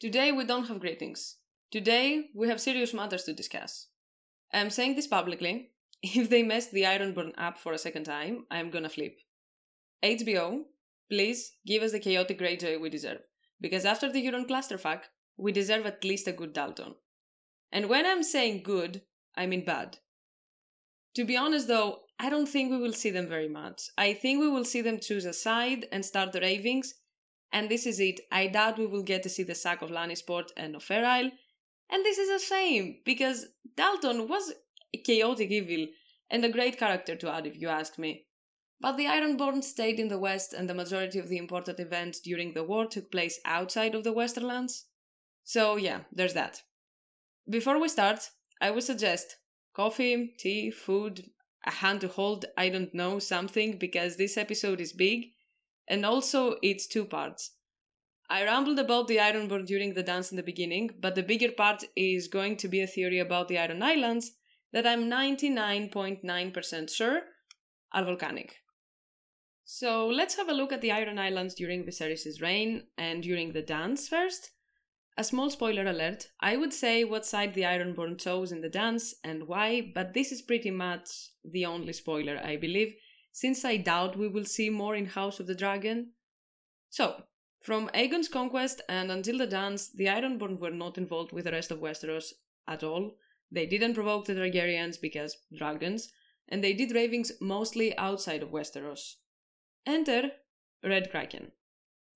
Today we don't have greetings. Today we have serious matters to discuss. I'm saying this publicly. If they mess the Ironborn up for a second time, I'm gonna flip. HBO, please give us the chaotic Greyjoy we deserve. Because after the Euron clusterfuck, we deserve at least a good Dalton. And when I'm saying good, I mean bad. To be honest though, I don't think we will see them very much. I think we will see them choose a side and start the ravings, and this is it. I doubt we will get to see the sack of Lannisport and of and this is a shame, because Dalton was a chaotic evil and a great character to add if you ask me. But the Ironborn stayed in the West, and the majority of the important events during the war took place outside of the Westerlands. So, yeah, there's that. Before we start, I would suggest coffee, tea, food, a hand to hold, I don't know, something, because this episode is big, and also it's two parts. I rambled about the Ironborn during the dance in the beginning, but the bigger part is going to be a theory about the Iron Islands that I'm 99.9% sure are volcanic. So let's have a look at the Iron Islands during Viserys' reign and during the dance first. A small spoiler alert I would say what side the Ironborn chose in the dance and why, but this is pretty much the only spoiler, I believe, since I doubt we will see more in House of the Dragon. So, from Aegon's conquest and until the dance, the Ironborn were not involved with the rest of Westeros at all. They didn't provoke the Targaryens because dragons, and they did ravings mostly outside of Westeros. Enter Red Kraken.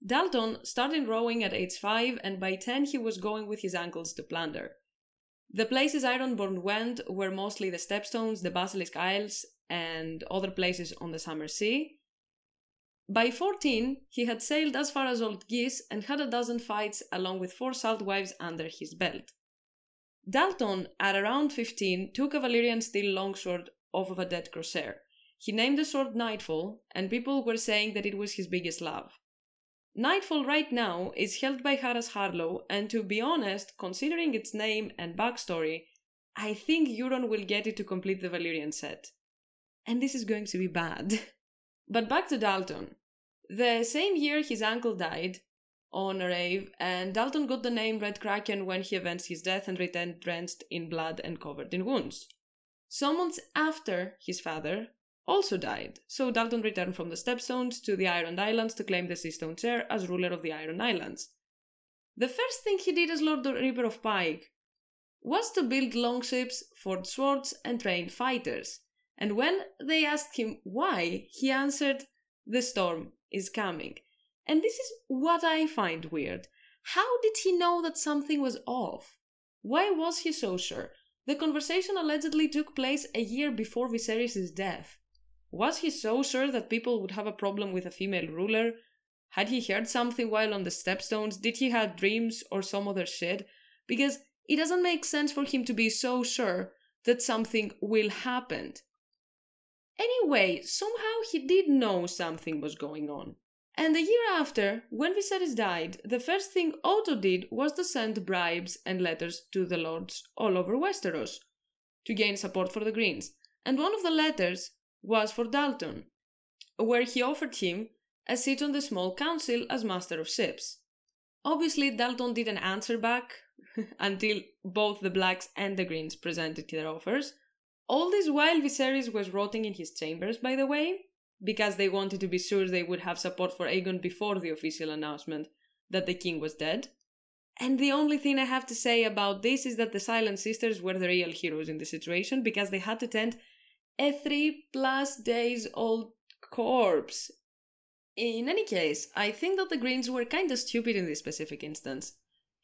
Dalton started rowing at age 5 and by 10 he was going with his uncles to plunder. The places Ironborn went were mostly the Stepstones, the Basilisk Isles, and other places on the Summer Sea. By 14, he had sailed as far as Old Ghis and had a dozen fights along with four salt wives under his belt. Dalton, at around 15, took a Valyrian steel longsword off of a dead corsair. He named the sword Nightfall, and people were saying that it was his biggest love. Nightfall right now is held by Harras Harlow, and to be honest, considering its name and backstory, I think Euron will get it to complete the Valyrian set. And this is going to be bad. but back to Dalton. The same year his uncle died on a rave, and Dalton got the name Red Kraken when he avenged his death and returned drenched in blood and covered in wounds. Some months after his father, also died, so Dalton returned from the Stepstones to the Iron Islands to claim the Seastone chair as ruler of the Iron Islands. The first thing he did as Lord Reaper of Pike was to build longships, forge swords, and train fighters. And when they asked him why, he answered, The storm is coming. And this is what I find weird. How did he know that something was off? Why was he so sure? The conversation allegedly took place a year before Viserys' death. Was he so sure that people would have a problem with a female ruler? Had he heard something while on the stepstones? Did he have dreams or some other shit? Because it doesn't make sense for him to be so sure that something will happen. Anyway, somehow he did know something was going on. And a year after, when Viserys died, the first thing Otto did was to send bribes and letters to the lords all over Westeros to gain support for the Greens. And one of the letters was for Dalton, where he offered him a seat on the small council as Master of Ships. Obviously, Dalton didn't answer back until both the Blacks and the Greens presented their offers. All this while, Viserys was rotting in his chambers, by the way, because they wanted to be sure they would have support for Aegon before the official announcement that the king was dead. And the only thing I have to say about this is that the Silent Sisters were the real heroes in the situation because they had to tend a three plus days old corpse. In any case, I think that the Greens were kinda stupid in this specific instance.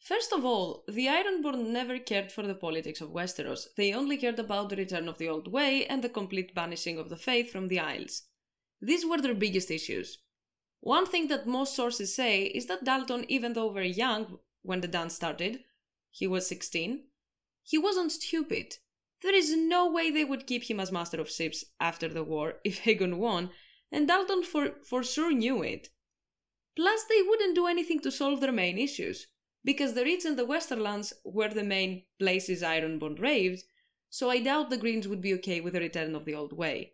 First of all, the Ironborn never cared for the politics of Westeros, they only cared about the return of the old way and the complete banishing of the faith from the Isles. These were their biggest issues. One thing that most sources say is that Dalton, even though very young when the dance started, he was 16, he wasn't stupid. There is no way they would keep him as Master of Ships after the war if Aegon won, and Dalton for, for sure knew it. Plus, they wouldn't do anything to solve their main issues, because the Reeds and the Westerlands were the main places Ironborn raved, so I doubt the Greens would be okay with the return of the old way.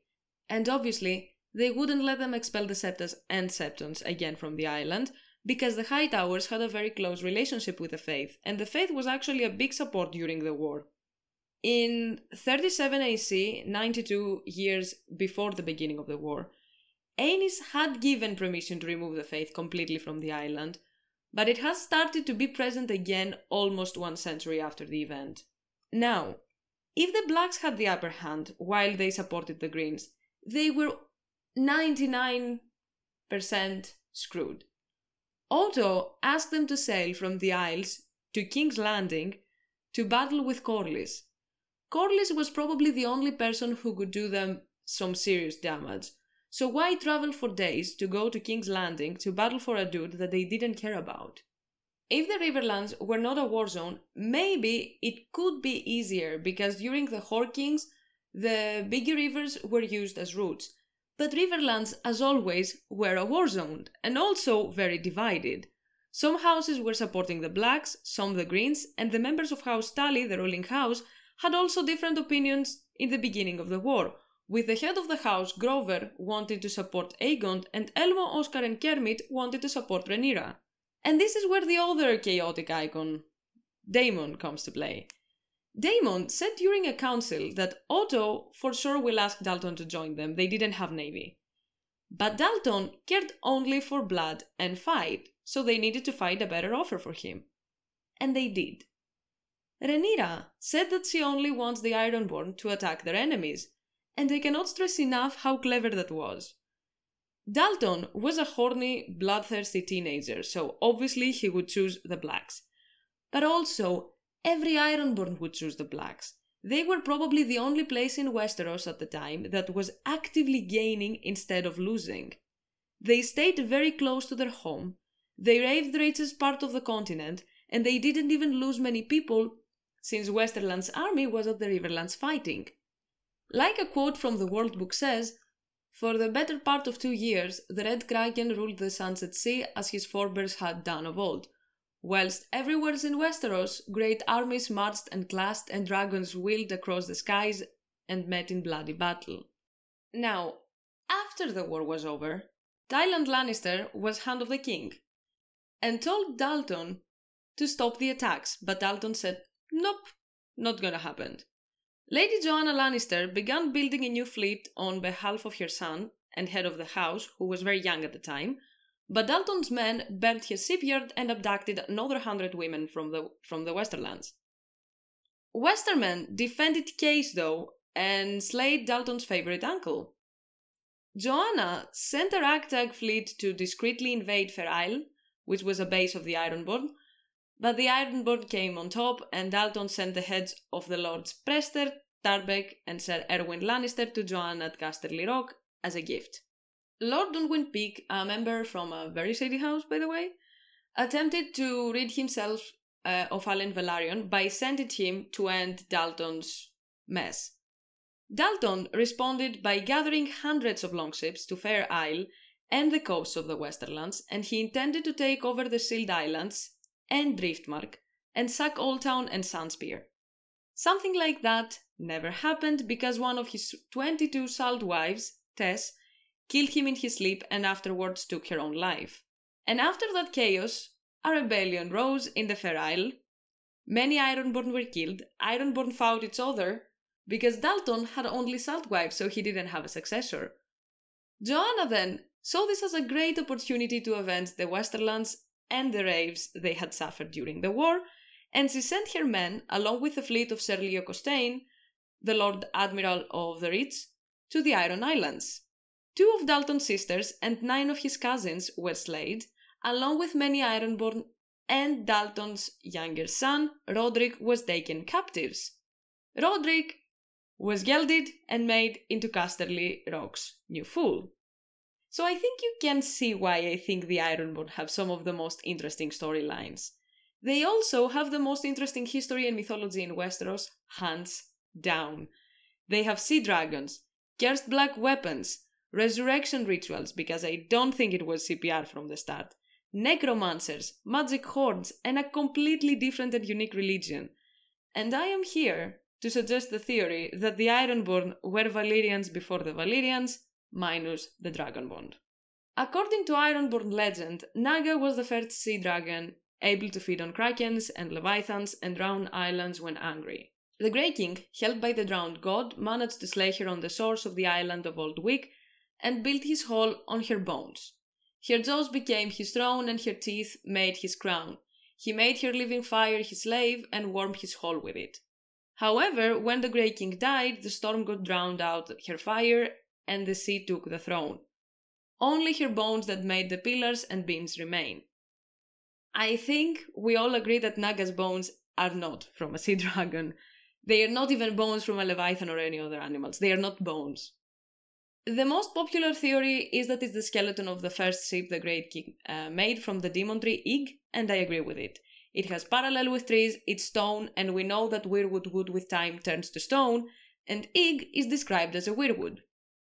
And obviously, they wouldn't let them expel the Septas and Septons again from the island, because the Hightowers had a very close relationship with the Faith, and the Faith was actually a big support during the war. In 37 AC, 92 years before the beginning of the war, Aenys had given permission to remove the Faith completely from the island, but it has started to be present again almost one century after the event. Now, if the blacks had the upper hand while they supported the Greens, they were 99% screwed. Otto asked them to sail from the Isles to King's Landing to battle with Corlys. Corlys was probably the only person who could do them some serious damage, so why travel for days to go to King's Landing to battle for a dude that they didn't care about? If the Riverlands were not a war zone, maybe it could be easier because during the Hoare Kings, the bigger rivers were used as routes, but Riverlands, as always, were a war zone and also very divided. Some houses were supporting the blacks, some the greens, and the members of House Tully, the ruling house, had also different opinions in the beginning of the war, with the head of the house, Grover, wanting to support Aegon, and Elmo, Oscar, and Kermit wanted to support Rhaenyra. And this is where the other chaotic icon, Daemon, comes to play. Daemon said during a council that Otto for sure will ask Dalton to join them, they didn't have navy. But Dalton cared only for blood and fight, so they needed to find a better offer for him. And they did. Rhaenyra said that she only wants the Ironborn to attack their enemies, and I cannot stress enough how clever that was. Dalton was a horny, bloodthirsty teenager, so obviously he would choose the blacks. But also, every Ironborn would choose the Blacks. They were probably the only place in Westeros at the time that was actively gaining instead of losing. They stayed very close to their home, they raved the richest part of the continent, and they didn't even lose many people since Westerland's army was at the Riverlands fighting. Like a quote from the World Book says, for the better part of two years, the Red Kraken ruled the Sunset Sea as his forebears had done of old, Whilst everywhere in Westeros, great armies marched and clashed and dragons wheeled across the skies and met in bloody battle. Now, after the war was over, Tywin Lannister was Hand of the King and told Dalton to stop the attacks, but Dalton said, Nope, not gonna happen. Lady Johanna Lannister began building a new fleet on behalf of her son and head of the house, who was very young at the time, but Dalton's men burnt his shipyard and abducted another hundred women from the, from the Westerlands. Westermen defended Kayce, though, and slayed Dalton's favorite uncle. Johanna sent a ragtag fleet to discreetly invade Isle, which was a base of the Ironborn, but the Ironborn came on top, and Dalton sent the heads of the Lords Prester, Tarbeck, and Sir Erwin Lannister to Johanna at Casterly Rock as a gift. Lord Unwin Peake, a member from a very shady house, by the way, attempted to rid himself uh, of Alyn Velaryon by sending him to end Dalton's mess. Dalton responded by gathering hundreds of longships to Fair Isle and the coasts of the Westerlands, and he intended to take over the Shield Islands and Driftmark and sack Old Town and Sunspear. Something like that never happened because one of his 22 salt wives, Tess, killed him in his sleep, and afterwards took her own life. And after that chaos, a rebellion rose in the Fair Isle. Many Ironborn were killed. Ironborn fought each other because Dalton had only salt wives, so he didn't have a successor. Johanna then saw this as a great opportunity to avenge the Westerlands and the raves they had suffered during the war, and she sent her men, along with the fleet of Sir Leo Costayne, the Lord Admiral of the Reach, to the Iron Islands. Two of Dalton's sisters and nine of his cousins were slayed, along with many Ironborn, and Dalton's younger son, Rodrik, was taken captives. Rodrik was gelded and made into Casterly Rock's new fool. So I think you can see why I think the Ironborn have some of the most interesting storylines. They also have the most interesting history and mythology in Westeros, hands down. They have sea dragons, cursed black weapons, resurrection rituals, because I don't think it was CPR from the start, necromancers, magic horns, and a completely different and unique religion. And I am here to suggest the theory that the Ironborn were Valyrians before the Valyrians, minus the Dragon Bond. According to Ironborn legend, Naga was the first sea dragon, able to feed on krakens and leviathans and drown islands when angry. The Grey King, helped by the drowned god, managed to slay her on the shores of the island of Old Wick and built his hall on her bones. Her jaws became his throne and her teeth made his crown. He made her living fire his slave and warmed his hall with it. However, when the Grey King died, the storm god drowned out her fire and the sea took the throne. Only her bones that made the pillars and beams remain. I think we all agree that Naga's bones are not from a sea dragon. They are not even bones from a leviathan or any other animals. They are not bones. The most popular theory is that it's the skeleton of the first ship the Great King uh, made from the demon tree Ig, and I agree with it. It has parallel with trees, it's stone, and we know that weirwood wood with time turns to stone, and Ig is described as a weirwood.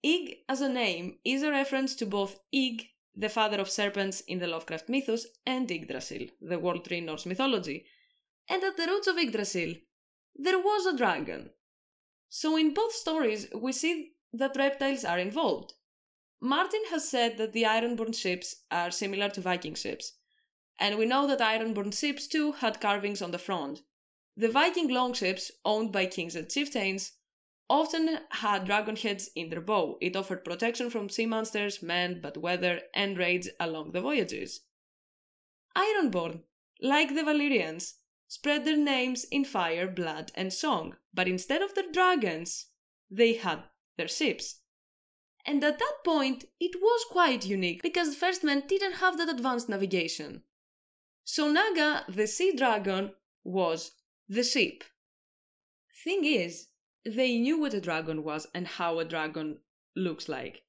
Ig as a name is a reference to both Ig, the father of serpents in the Lovecraft mythos, and Yggdrasil, the world tree in Norse mythology. And at the roots of Yggdrasil, there was a dragon. So in both stories, we see that reptiles are involved. Martin has said that the Ironborn ships are similar to Viking ships, and we know that Ironborn ships too had carvings on the front. The Viking longships, owned by kings and chieftains, often had dragon heads in their bow. It offered protection from sea monsters, men, bad weather, and raids along the voyages. Ironborn, like the Valyrians, spread their names in fire, blood, and song, but instead of their dragons, they had their ships. And at that point, it was quite unique because the first men didn't have that advanced navigation. So Naga, the sea dragon, was the ship. Thing is, they knew what a dragon was and how a dragon looks like.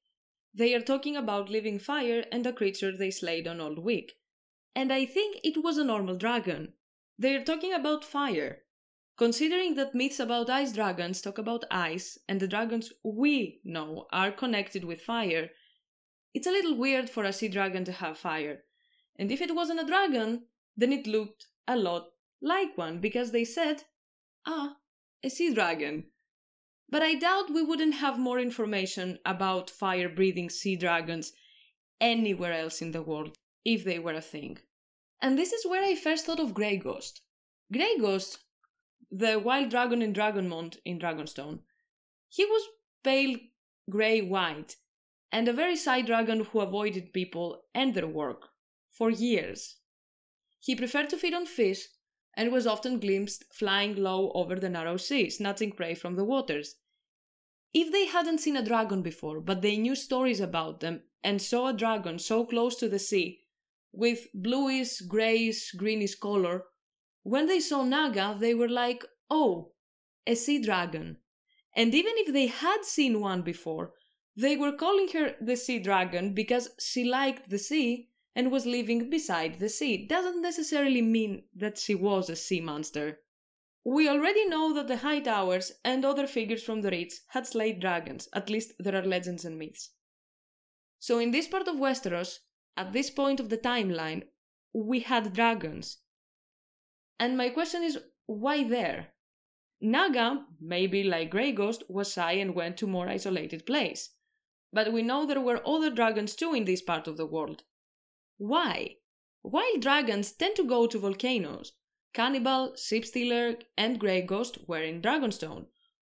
They are talking about living fire and a creature they slayed on Old Wick. And I think it was a normal dragon. They are talking about fire. Considering that myths about ice dragons talk about ice and the dragons we know are connected with fire, it's a little weird for a sea dragon to have fire. And if it wasn't a dragon, then it looked a lot like one because they said, ah, a sea dragon. But I doubt we wouldn't have more information about fire breathing sea dragons anywhere else in the world if they were a thing. And this is where I first thought of Grey Ghost. Grey Ghost, the wild dragon in Dragonmont in Dragonstone, he was pale grey white and a very shy dragon who avoided people and their work for years. He preferred to feed on fish and was often glimpsed flying low over the narrow sea, snatching prey from the waters. If they hadn't seen a dragon before, but they knew stories about them and saw a dragon so close to the sea, with bluish, greyish, greenish color, when they saw Naga, they were like, oh, a sea dragon. And even if they had seen one before, they were calling her the sea dragon because she liked the sea and was living beside the sea. Doesn't necessarily mean that she was a sea monster. We already know that the High Towers and other figures from the Reach had slayed dragons, at least there are legends and myths. So in this part of Westeros, at this point of the timeline, we had dragons. And my question is, why there? Naga, maybe like Grey Ghost, was shy and went to more isolated place. But we know there were other dragons too in this part of the world. Why? Wild dragons tend to go to volcanoes, Cannibal, Sheepstealer, and Grey Ghost were in Dragonstone.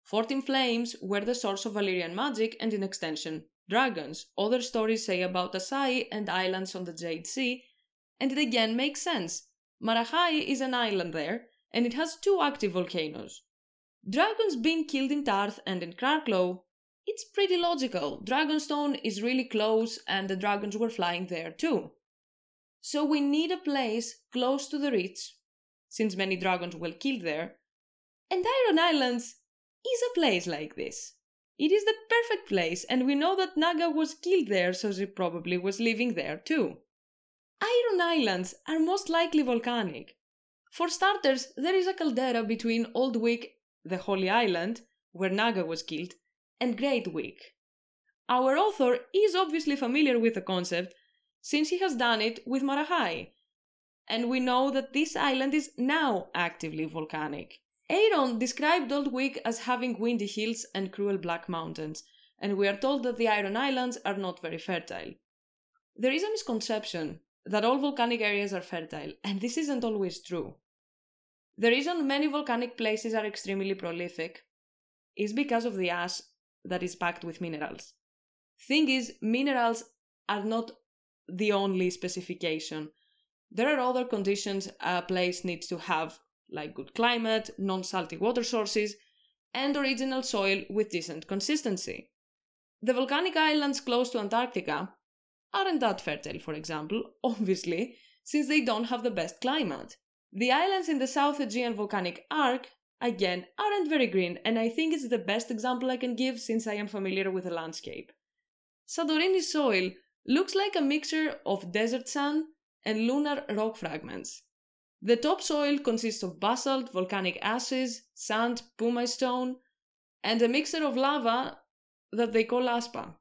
Fourteen Flames were the source of Valyrian magic and, in extension, dragons. Other stories say about Asshai and islands on the Jade Sea, and it again makes sense. Marahai is an island there, and it has two active volcanoes. Dragons being killed in Tarth and in Crackclaw, it's pretty logical. Dragonstone is really close, and the dragons were flying there too. So we need a place close to the Reach since many dragons were killed there. And Iron Islands is a place like this. It is the perfect place, and we know that Naga was killed there, so she probably was living there too. Iron Islands are most likely volcanic. For starters, there is a caldera between Old Wick, the Holy Island, where Naga was killed, and Great Wick. Our author is obviously familiar with the concept, since he has done it with Marahai, and we know that this island is now actively volcanic. Aeron described Old as having windy hills and cruel black mountains, and we are told that the Iron Islands are not very fertile. There is a misconception that all volcanic areas are fertile, and this isn't always true. The reason many volcanic places are extremely prolific is because of the ash that is packed with minerals. Thing is, minerals are not the only specification. There are other conditions a place needs to have, like good climate, non salty water sources, and original soil with decent consistency. The volcanic islands close to Antarctica aren't that fertile, for example, obviously, since they don't have the best climate. The islands in the South Aegean volcanic arc, again, aren't very green, and I think it's the best example I can give since I am familiar with the landscape. Santorini soil looks like a mixture of desert sand and lunar rock fragments. The topsoil consists of basalt, volcanic ashes, sand, pumice stone, and a mixture of lava that they call aspa.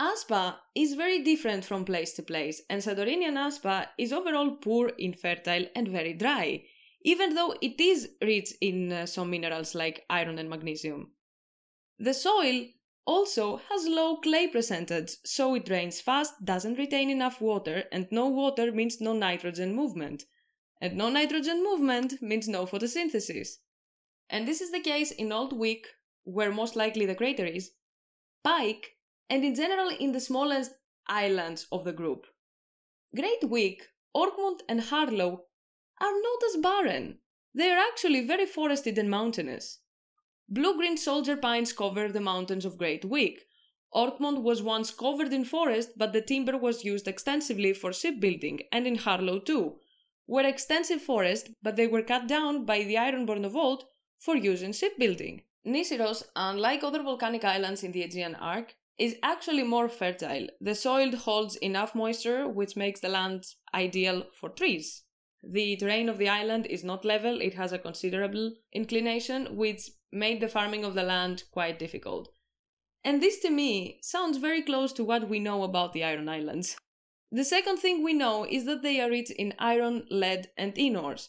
Aspa is very different from place to place, and Santorinian Aspa is overall poor, infertile, and very dry, even though it is rich in uh, some minerals like iron and magnesium. The soil also has low clay percentage, so it drains fast, doesn't retain enough water, and no water means no nitrogen movement. And no nitrogen movement means no photosynthesis. And this is the case in Old Wick, where most likely the crater is, Pike, and in general in the smallest islands of the group. Great Wick, Orkmont, and Harlow are not as barren. They are actually very forested and mountainous. Blue green soldier pines cover the mountains of Great Wick. Orkmont was once covered in forest, but the timber was used extensively for shipbuilding, and in Harlow too, were extensive forests, but they were cut down by the Ironborn of old for use in shipbuilding. Nisiros, unlike other volcanic islands in the Aegean Arc, is actually more fertile. The soil holds enough moisture, which makes the land ideal for trees. The terrain of the island is not level, it has a considerable inclination, which made the farming of the land quite difficult. And this to me sounds very close to what we know about the Iron Islands. The second thing we know is that they are rich in iron, lead, and tin ores.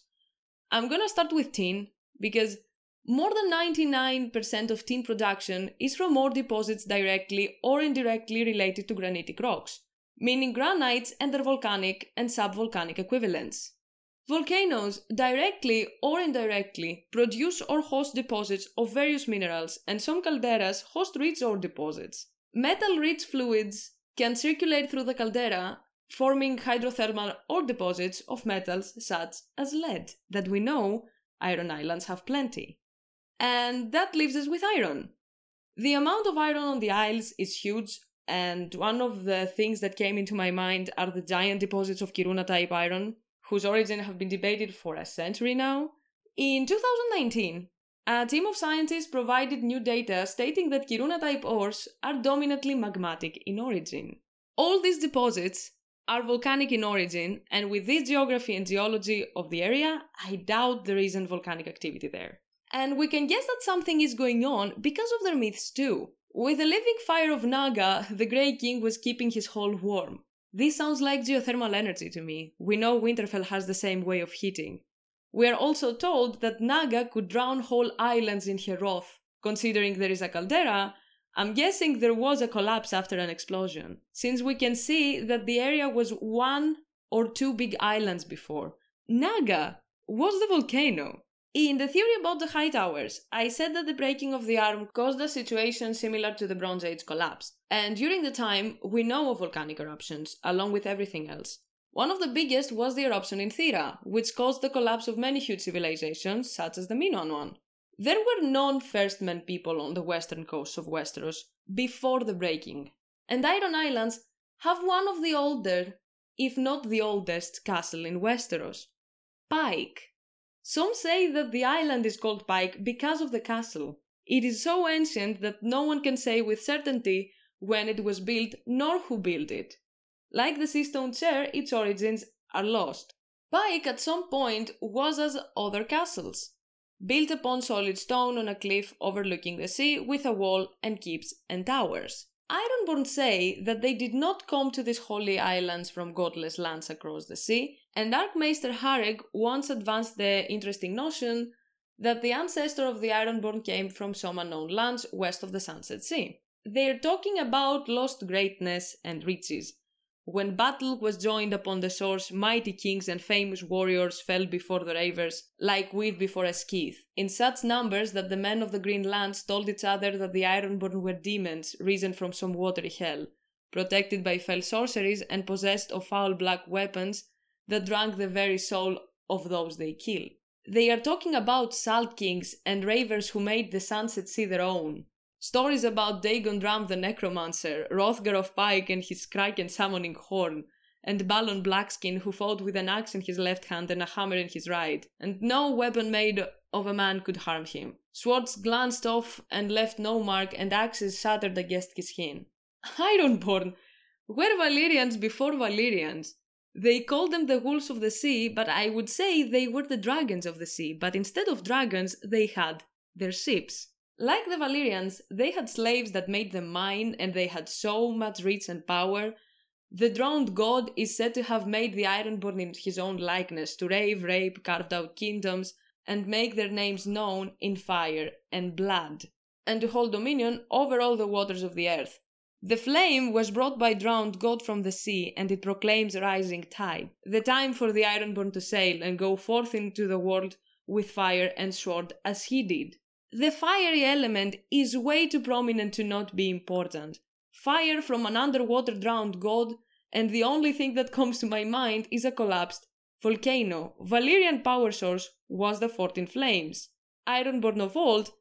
I'm gonna start with tin because more than 99% of tin production is from ore deposits directly or indirectly related to granitic rocks, meaning granites and their volcanic and subvolcanic equivalents. Volcanoes, directly or indirectly, produce or host deposits of various minerals, and some calderas host rich ore deposits. Metal rich fluids can circulate through the caldera, forming hydrothermal ore deposits of metals such as lead, that we know iron islands have plenty. And that leaves us with iron. The amount of iron on the Isles is huge, and one of the things that came into my mind are the giant deposits of Kiruna type iron, whose origin have been debated for a century now. In 2019, a team of scientists provided new data stating that Kiruna type ores are dominantly magmatic in origin. All these deposits are volcanic in origin, and with this geography and geology of the area, I doubt there isn't volcanic activity there. And we can guess that something is going on because of their myths too. With the living fire of Naga, the Grey King was keeping his hole warm. This sounds like geothermal energy to me. We know Winterfell has the same way of heating. We are also told that Naga could drown whole islands in her wrath. Considering there is a caldera, I'm guessing there was a collapse after an explosion, since we can see that the area was one or two big islands before. Naga was the volcano. In the theory about the high towers, I said that the breaking of the arm caused a situation similar to the Bronze Age collapse, and during the time we know of volcanic eruptions, along with everything else. One of the biggest was the eruption in Thera, which caused the collapse of many huge civilizations, such as the Minoan one. There were non first men people on the western coast of Westeros before the breaking, and Iron Islands have one of the older, if not the oldest, castle in Westeros. Pike, some say that the island is called Pike because of the castle. It is so ancient that no one can say with certainty when it was built nor who built it. Like the Seastone Chair, its origins are lost. Pike at some point was as other castles, built upon solid stone on a cliff overlooking the sea with a wall and keeps and towers. Ironborn say that they did not come to these holy islands from godless lands across the sea, and Archmaester Haereg once advanced the interesting notion that the ancestor of the Ironborn came from some unknown lands west of the Sunset Sea. They're talking about lost greatness and riches. When battle was joined upon the shores, mighty kings and famous warriors fell before the ravers, like wheat before a scythe, in such numbers that the men of the green lands told each other that the Ironborn were demons risen from some watery hell, protected by fell sorceries and possessed of foul black weapons that drank the very soul of those they kill. They are talking about salt kings and ravers who made the sunset sea their own, Stories about Dagon Drumm the Necromancer, Hrothgar of Pike and his kraken summoning horn, and Balon Blackskin who fought with an axe in his left hand and a hammer in his right, and no weapon made of a man could harm him. Swords glanced off and left no mark, and axes shattered against his skin. Ironborn were Valyrians before Valyrians. They called them the wolves of the sea, but I would say they were the dragons of the sea, but instead of dragons, they had their ships. Like the Valyrians, they had slaves that made them mine, and they had so much reach and power. The drowned god is said to have made the Ironborn in his own likeness, to rave, rape, carved out kingdoms, and make their names known in fire and blood, and to hold dominion over all the waters of the earth. The flame was brought by drowned god from the sea, and it proclaims rising tide, the time for the Ironborn to sail and go forth into the world with fire and sword as he did. The fiery element is way too prominent to not be important. Fire from an underwater drowned god, and the only thing that comes to my mind is a collapsed volcano. Valyrian power source was the 14 Flames. Of old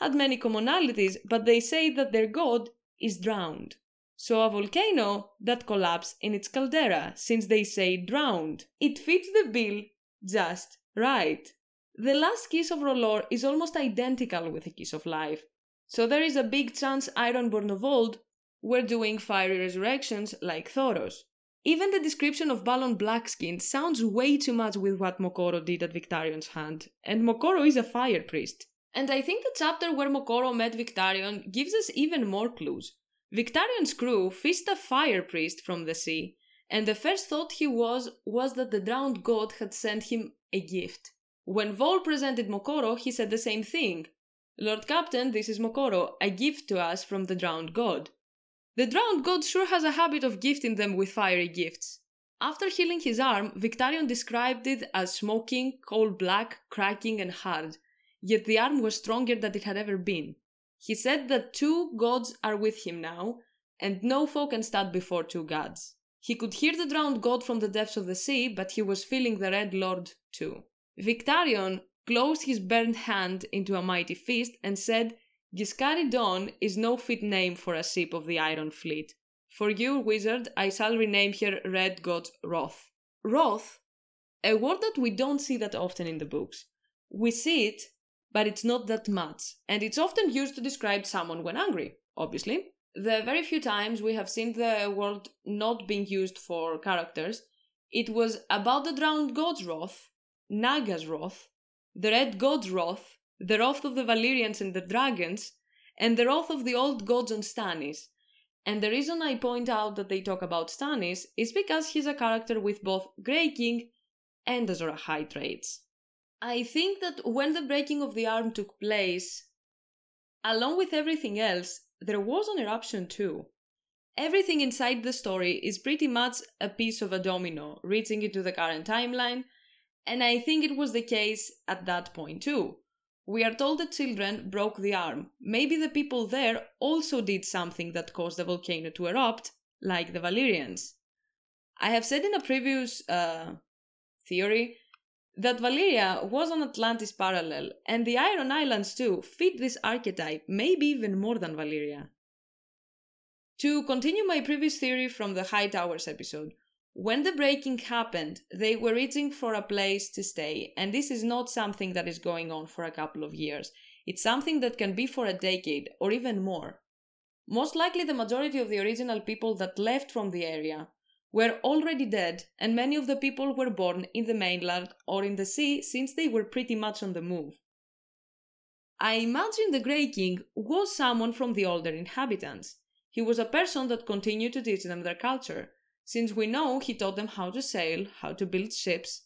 had many commonalities, but they say that their god is drowned. So a volcano that collapsed in its caldera, since they say drowned. It fits the bill just right. The last kiss of R'hllor is almost identical with the kiss of life, so there is a big chance of old were doing fiery resurrections like Thoros. Even the description of Balon Blackskin sounds way too much with what Moqorro did at Victarion's hand, and Moqorro is a fire priest. And I think the chapter where Moqorro met Victarion gives us even more clues. Victarion's crew fished a fire priest from the sea, and the first thought he was was that the drowned god had sent him a gift. When Vol presented Moqorro, he said the same thing. Lord Captain, this is Moqorro, a gift to us from the drowned god. The drowned god sure has a habit of gifting them with fiery gifts. After healing his arm, Victarion described it as smoking, coal black, cracking, and hard, yet the arm was stronger than it had ever been. He said that two gods are with him now, and no foe can stand before two gods. He could hear the drowned god from the depths of the sea, but he was feeling the Red Lord too. Victarion closed his burned hand into a mighty fist and said, Ghiscari Dawn is no fit name for a ship of the Iron Fleet. For you, wizard, I shall rename her Red God Wroth. Wroth, a word that we don't see that often in the books. We see it, but it's not that much, and it's often used to describe someone when angry, obviously. The very few times we have seen the word not being used for characters, it was about the drowned god's wrath Naga's wrath, the Red God's wrath, the wrath of the Valyrians and the dragons, and the wrath of the old gods on Stannis. And the reason I point out that they talk about Stannis is because he's a character with both Grey King and Azor Ahai traits. I think that when the breaking of the arm took place, along with everything else, there was an eruption too. Everything inside the story is pretty much a piece of a domino, reaching into the current timeline and I think it was the case at that point too. We are told the children broke the arm. Maybe the people there also did something that caused the volcano to erupt, like the Valyrians. I have said in a previous uh, theory that Valyria was an Atlantis parallel, and the Iron Islands too fit this archetype, maybe even more than Valyria. To continue my previous theory from the High Towers episode, when the breaking happened, they were reaching for a place to stay, and this is not something that is going on for a couple of years. It's something that can be for a decade or even more. Most likely, the majority of the original people that left from the area were already dead, and many of the people were born in the mainland or in the sea since they were pretty much on the move. I imagine the Grey King was someone from the older inhabitants. He was a person that continued to teach them their culture, since we know he taught them how to sail, how to build ships.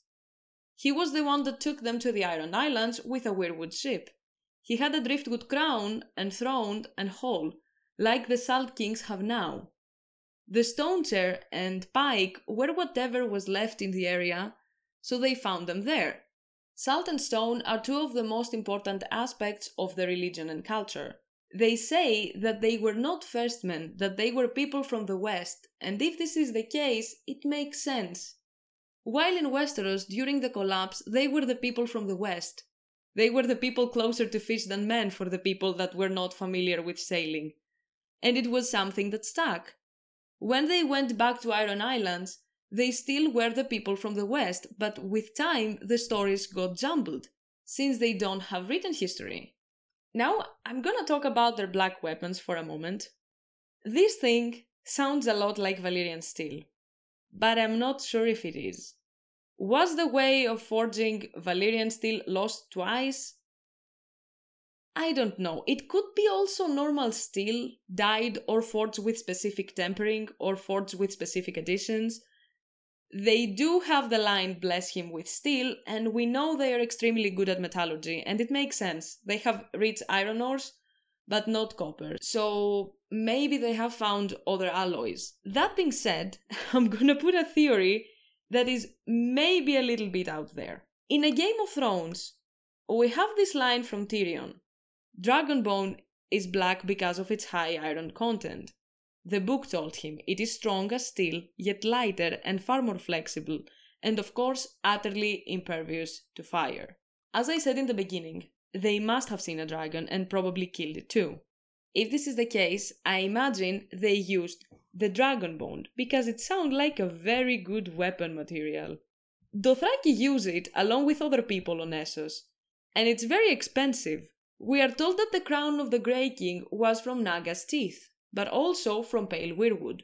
He was the one that took them to the Iron Islands with a weirwood ship. He had a driftwood crown and throne and hall, like the Salt Kings have now. The stone chair and pike were whatever was left in the area, so they found them there. Salt and stone are two of the most important aspects of the religion and culture. They say that they were not first men, that they were people from the West, and if this is the case, it makes sense. While in Westeros during the collapse, they were the people from the West. They were the people closer to fish than men for the people that were not familiar with sailing. And it was something that stuck. When they went back to Iron Islands, they still were the people from the West, but with time the stories got jumbled, since they don't have written history. Now I'm gonna talk about their black weapons for a moment. This thing sounds a lot like Valyrian steel, but I'm not sure if it is. Was the way of forging Valyrian steel lost twice? I don't know. It could be also normal steel, dyed or forged with specific tempering or forged with specific additions. They do have the line bless him with steel, and we know they are extremely good at metallurgy, and it makes sense. They have rich iron ores, but not copper. So maybe they have found other alloys. That being said, I'm gonna put a theory that is maybe a little bit out there. In a Game of Thrones, we have this line from Tyrion Dragonbone is black because of its high iron content. The book told him it is strong as steel, yet lighter and far more flexible, and of course utterly impervious to fire. As I said in the beginning, they must have seen a dragon and probably killed it too. If this is the case, I imagine they used the dragon bone because it sounds like a very good weapon material. Dothraki use it along with other people on Essos, and it's very expensive. We are told that the crown of the Grey King was from Naga's teeth, but also from pale weirwood.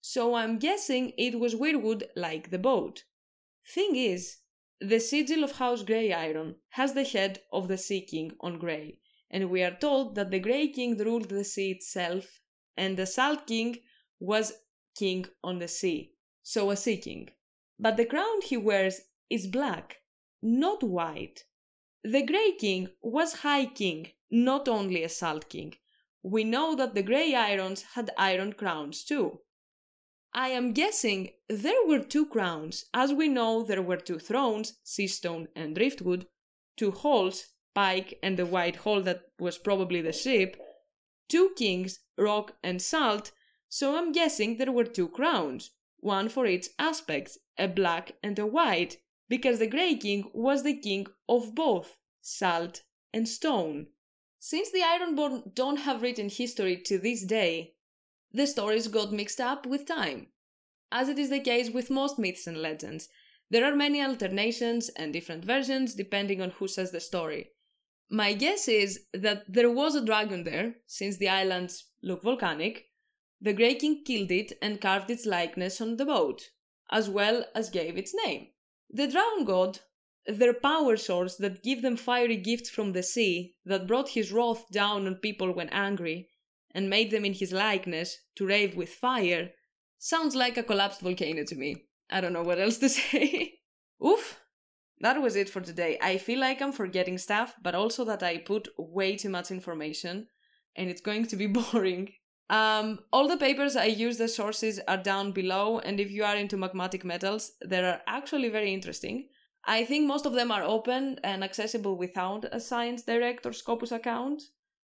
So I'm guessing it was weirwood like the boat. Thing is, the sigil of House Grey Iron has the head of the Sea King on grey, and we are told that the Grey King ruled the sea itself, and the Salt King was king on the sea, so a sea king. But the crown he wears is black, not white. The Grey King was High King, not only a Salt King, we know that the Grey Irons had iron crowns too. I am guessing there were two crowns, as we know there were two thrones, Seastone and Driftwood, two halls, Pike and the White Hall that was probably the ship, two kings, Rock and Salt, so I'm guessing there were two crowns, one for each aspect, a black and a white, because the Grey King was the king of both, Salt and Stone. Since the Ironborn don't have written history to this day, the stories got mixed up with time. As it is the case with most myths and legends, there are many alternations and different versions depending on who says the story. My guess is that there was a dragon there, since the islands look volcanic. The Grey King killed it and carved its likeness on the boat, as well as gave its name. The Drown God their power source that give them fiery gifts from the sea, that brought his wrath down on people when angry, and made them in his likeness to rave with fire, sounds like a collapsed volcano to me. I don't know what else to say. Oof! That was it for today. I feel like I'm forgetting stuff, but also that I put way too much information, and it's going to be boring. Um, all the papers I use as sources are down below, and if you are into magmatic metals, they are actually very interesting. I think most of them are open and accessible without a Science Direct or Scopus account,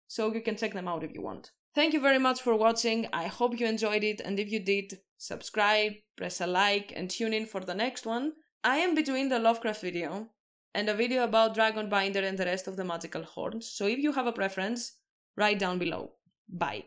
so you can check them out if you want. Thank you very much for watching. I hope you enjoyed it, and if you did, subscribe, press a like, and tune in for the next one. I am between the Lovecraft video and a video about Dragonbinder and the rest of the magical horns, so if you have a preference, write down below. Bye.